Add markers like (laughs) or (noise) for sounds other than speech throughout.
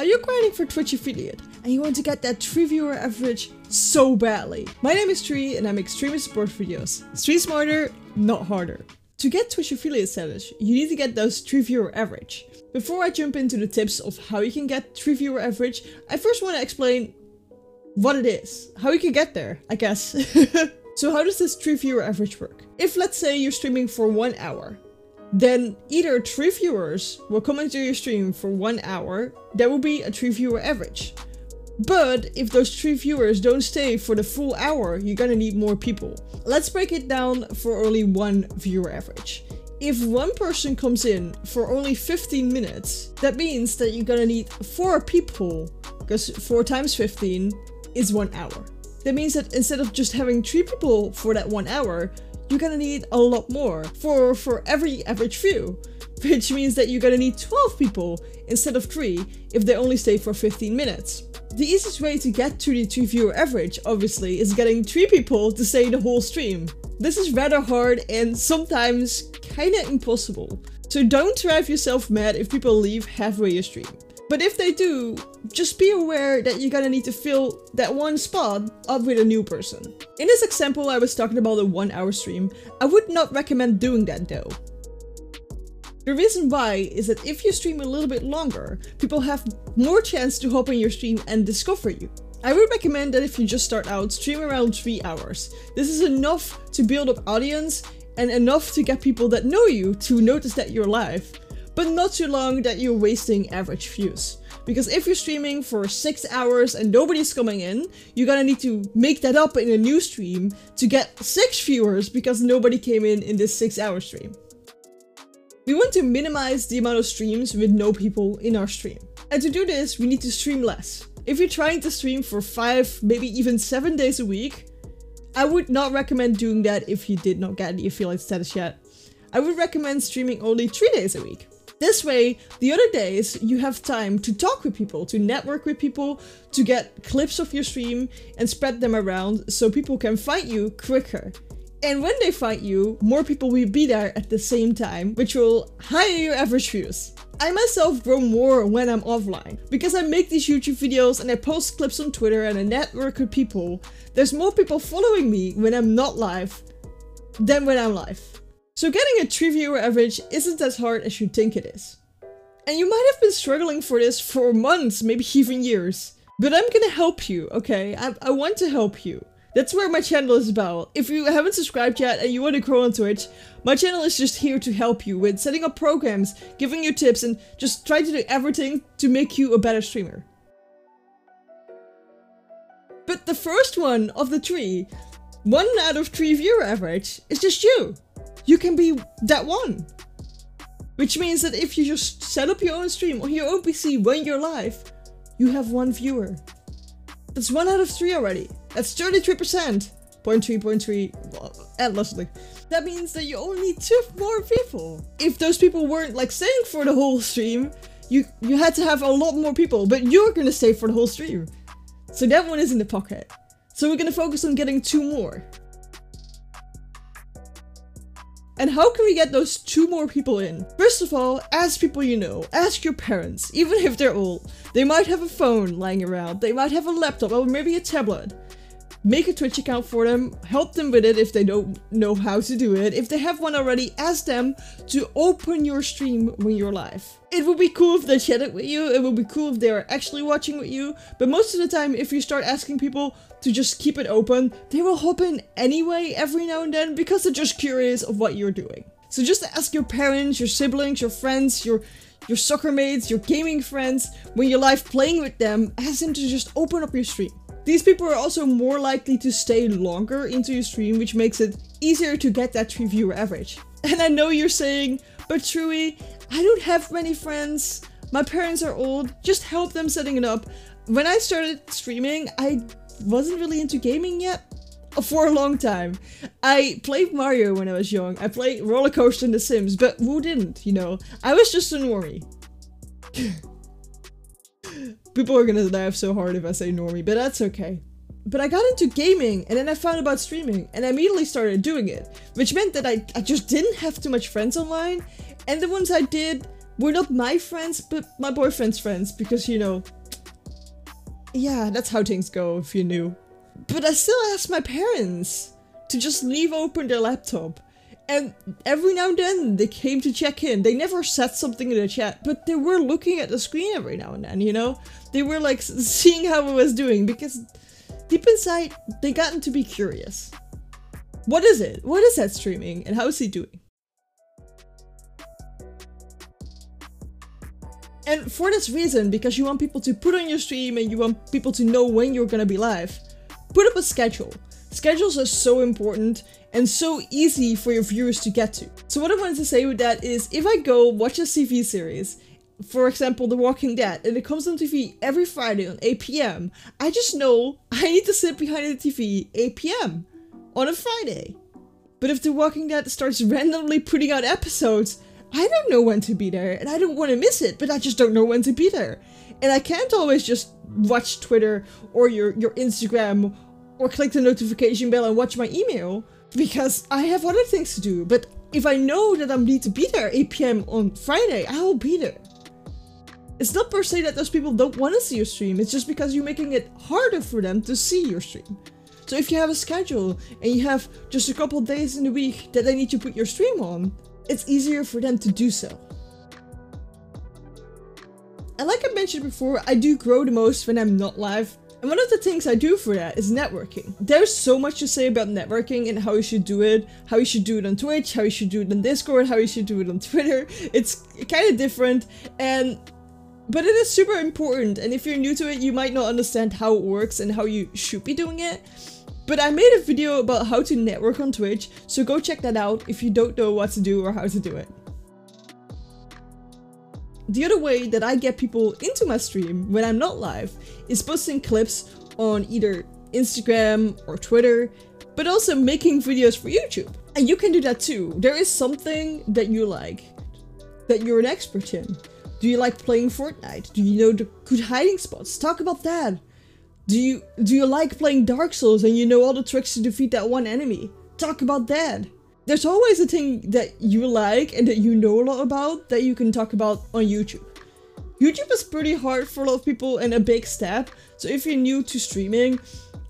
Are you grinding for Twitch affiliate and you want to get that 3 viewer average so badly? My name is Trui and I make streamer support videos. Stream smarter, not harder. To get Twitch affiliate status, you need to get those 3 viewer average. Before I jump into the tips of how you can get 3 viewer average, I first want to explain what it is, how you can get there, I guess. (laughs) so how does this 3 viewer average work? If let's say you're streaming for 1 hour, then either 3 viewers will come into your stream for 1 hour, there will be a 3 viewer average. But if those 3 viewers don't stay for the full hour, you're gonna need more people. Let's break it down for only one viewer average. If one person comes in for only 15 minutes, that means that you're gonna need 4 people, because 4 times 15 is 1 hour. That means that instead of just having 3 people for that 1 hour, you're gonna need a lot more for, for every average view. Which means that you're gonna need 12 people instead of 3 if they only stay for 15 minutes. The easiest way to get to the 3 viewer average, obviously, is getting 3 people to stay the whole stream. This is rather hard and sometimes kinda impossible. So don't drive yourself mad if people leave halfway your stream. But if they do, just be aware that you're gonna need to fill that one spot up with a new person. In this example I was talking about a one hour stream, I would not recommend doing that though. The reason why is that if you stream a little bit longer, people have more chance to hop in your stream and discover you. I would recommend that if you just start out, stream around 3 hours. This is enough to build up audience and enough to get people that know you to notice that you're live but not too long that you're wasting average views. Because if you're streaming for 6 hours and nobody's coming in, you're gonna need to make that up in a new stream to get 6 viewers because nobody came in in this 6 hour stream. We want to minimize the amount of streams with no people in our stream. And to do this, we need to stream less. If you're trying to stream for 5, maybe even 7 days a week, I would not recommend doing that if you did not get the affiliate status yet. I would recommend streaming only 3 days a week. This way, the other days you have time to talk with people, to network with people, to get clips of your stream and spread them around so people can find you quicker. And when they find you, more people will be there at the same time, which will higher your average views. I myself grow more when I'm offline. Because I make these YouTube videos and I post clips on Twitter and I network with people, there's more people following me when I'm not live than when I'm live. So getting a 3 viewer average isn't as hard as you think it is. And you might have been struggling for this for months, maybe even years. But I'm gonna help you, okay? I, I want to help you. That's where my channel is about. If you haven't subscribed yet and you want to grow on Twitch, my channel is just here to help you with setting up programs, giving you tips, and just try to do everything to make you a better streamer. But the first one of the three, one out of three viewer average, is just you you can be that one. Which means that if you just set up your own stream on your own PC when you're live, you have one viewer. That's one out of three already. That's 33%. 0.3.3, well, uh, endlessly. That means that you only need two more people. If those people weren't like staying for the whole stream, you you had to have a lot more people, but you're gonna stay for the whole stream. So that one is in the pocket. So we're gonna focus on getting two more. And how can we get those two more people in? First of all, ask people you know. Ask your parents, even if they're old. They might have a phone lying around. They might have a laptop or maybe a tablet. Make a Twitch account for them, help them with it if they don't know how to do it. If they have one already, ask them to open your stream when you're live. It would be cool if they chatted with you, it would be cool if they are actually watching with you, but most of the time if you start asking people to just keep it open, they will hop in anyway every now and then because they're just curious of what you're doing. So just ask your parents, your siblings, your friends, your your soccer mates, your gaming friends, when you're live playing with them, ask them to just open up your stream. These people are also more likely to stay longer into your stream, which makes it easier to get that 3 viewer average. (laughs) And I know you're saying, but Trui, I don't have many friends, my parents are old, just help them setting it up. When I started streaming, I wasn't really into gaming yet (laughs) for a long time. I played Mario when I was young, I played Roller Coaster in The Sims, but who didn't, you know? I was just a normie. (laughs) People are gonna laugh so hard if I say normie, but that's okay. But I got into gaming and then I found about streaming and I immediately started doing it, which meant that I, I just didn't have too much friends online and the ones I did were not my friends, but my boyfriend's friends, because you know, yeah, that's how things go if you knew. But I still asked my parents to just leave open their laptop. And every now and then they came to check in. They never said something in the chat, but they were looking at the screen every now and then, you know? They were like (laughs) seeing how I was doing because deep inside they gotten to be curious. What is it? What is that streaming and how is he doing? And for this reason, because you want people to put on your stream and you want people to know when you're gonna be live, put up a schedule. Schedules are so important and so easy for your viewers to get to. So what I wanted to say with that is if I go watch a TV series, for example The Walking Dead, and it comes on TV every Friday on 8 p.m., I just know I need to sit behind the TV 8 p.m. on a Friday. But if The Walking Dead starts randomly putting out episodes, I don't know when to be there and I don't want to miss it, but I just don't know when to be there. And I can't always just watch Twitter or your, your Instagram or click the notification bell and watch my email because I have other things to do. But if I know that I need to be there 8 p.m. on Friday, I will be there. It's not per se that those people don't want to see your stream, it's just because you're making it harder for them to see your stream. So if you have a schedule and you have just a couple days in the week that they need to put your stream on, it's easier for them to do so. And like I mentioned before, I do grow the most when I'm not live. And one of the things I do for that is networking. There's so much to say about networking and how you should do it, how you should do it on Twitch, how you should do it on Discord, how you should do it on (laughs) Twitter. It's kind of different and but it is super important and if you're new to it you might not understand how it works and how you should be doing it. But I made a video about how to network on Twitch, so go check that out if you don't know what to do or how to do it. The other way that I get people into my stream when I'm not live is posting clips on either Instagram or Twitter, but also making videos for YouTube. And you can do that too. There is something that you like, that you're an expert in. Do you like playing Fortnite? Do you know the good hiding spots? Talk about that. Do you do you like playing Dark Souls and you know all the tricks to defeat that one enemy? Talk about that. There's always a thing that you like and that you know a lot about that you can talk about on YouTube. YouTube is pretty hard for a lot of people and a big step, so if you're new to streaming,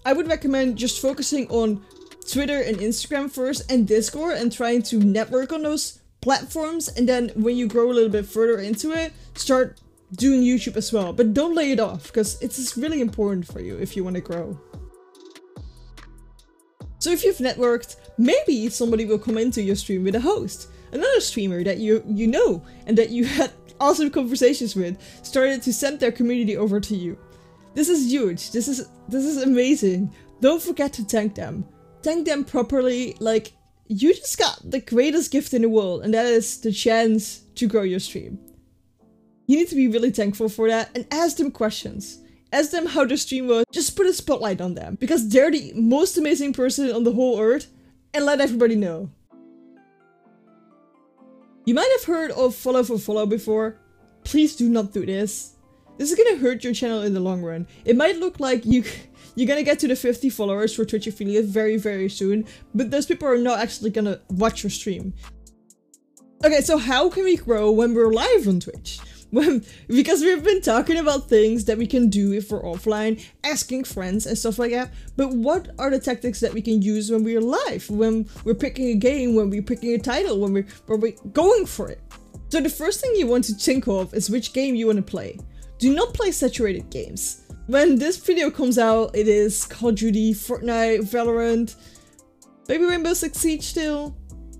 I would recommend just focusing on Twitter and Instagram first and Discord and trying to network on those platforms and then when you grow a little bit further into it, start doing YouTube as well. But don't lay it off because it's really important for you if you want to grow. So if you've networked, maybe somebody will come into your stream with a host. Another streamer that you you know and that you (laughs) had awesome conversations with started to send their community over to you. This is huge. This is this is amazing. Don't forget to thank them. Thank them properly. Like you just got the greatest gift in the world and that is the chance to grow your stream. You need to be really thankful for that and ask them questions. Ask them how their stream was, just put a spotlight on them because they're the most amazing person on the whole earth and let everybody know. You might have heard of follow for follow before. Please do not do this. This is gonna hurt your channel in the long run. It might look like you (laughs) you're gonna get to the 50 followers for Twitch affiliate very very soon, but those people are not actually gonna watch your stream. Okay, so how can we grow when we're live on Twitch? (laughs) because we've been talking about things that we can do if we're offline, asking friends and stuff like that. But what are the tactics that we can use when we're live, when we're picking a game, when we're picking a title, when we're, when we're going for it? So the first thing you want to think of is which game you want to play. Do not play saturated games. When this video comes out, it is Call of Duty, Fortnite, Valorant, maybe Rainbow Six Siege still,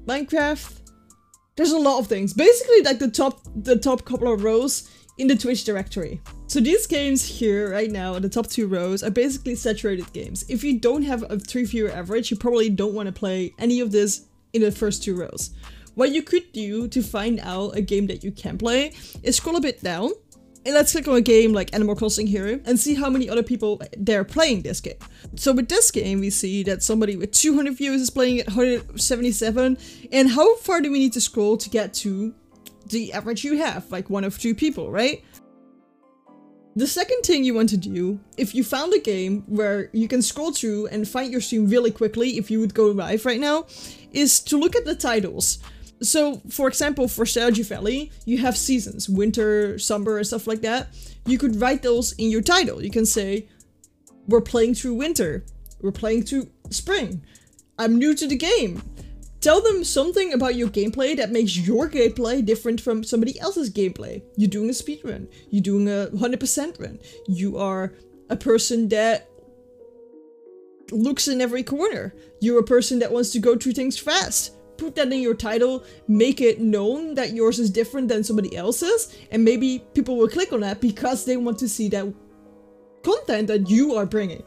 Minecraft, there's a lot of things. Basically like the top the top couple of rows in the Twitch directory. So these games here right now, the top two rows, are basically saturated games. If you don't have a 3 viewer average, you probably don't want to play any of this in the first two rows. What you could do to find out a game that you can play is scroll a bit down and let's click on a game like Animal Crossing here and see how many other people they're playing this game. So with this game, we see that somebody with 200 views is playing at 177. And how far do we need to scroll to get to the average you have, like one of two people, right? The second thing you want to do, if you found a game where you can scroll through and find your stream really quickly, if you would go live right now, is to look at the titles. So for example, for Stardew Valley, you have seasons, winter, summer, and stuff like that. You could write those in your title. You can say, we're playing through winter, we're playing through spring, I'm new to the game. Tell them something about your gameplay that makes your gameplay different from somebody else's gameplay. You're doing a speed run. You're doing a 100% run. You are a person that looks in every corner. You're a person that wants to go through things fast. Put that in your title, make it known that yours is different than somebody else's, and maybe people will click on that because they want to see that content that you are bringing.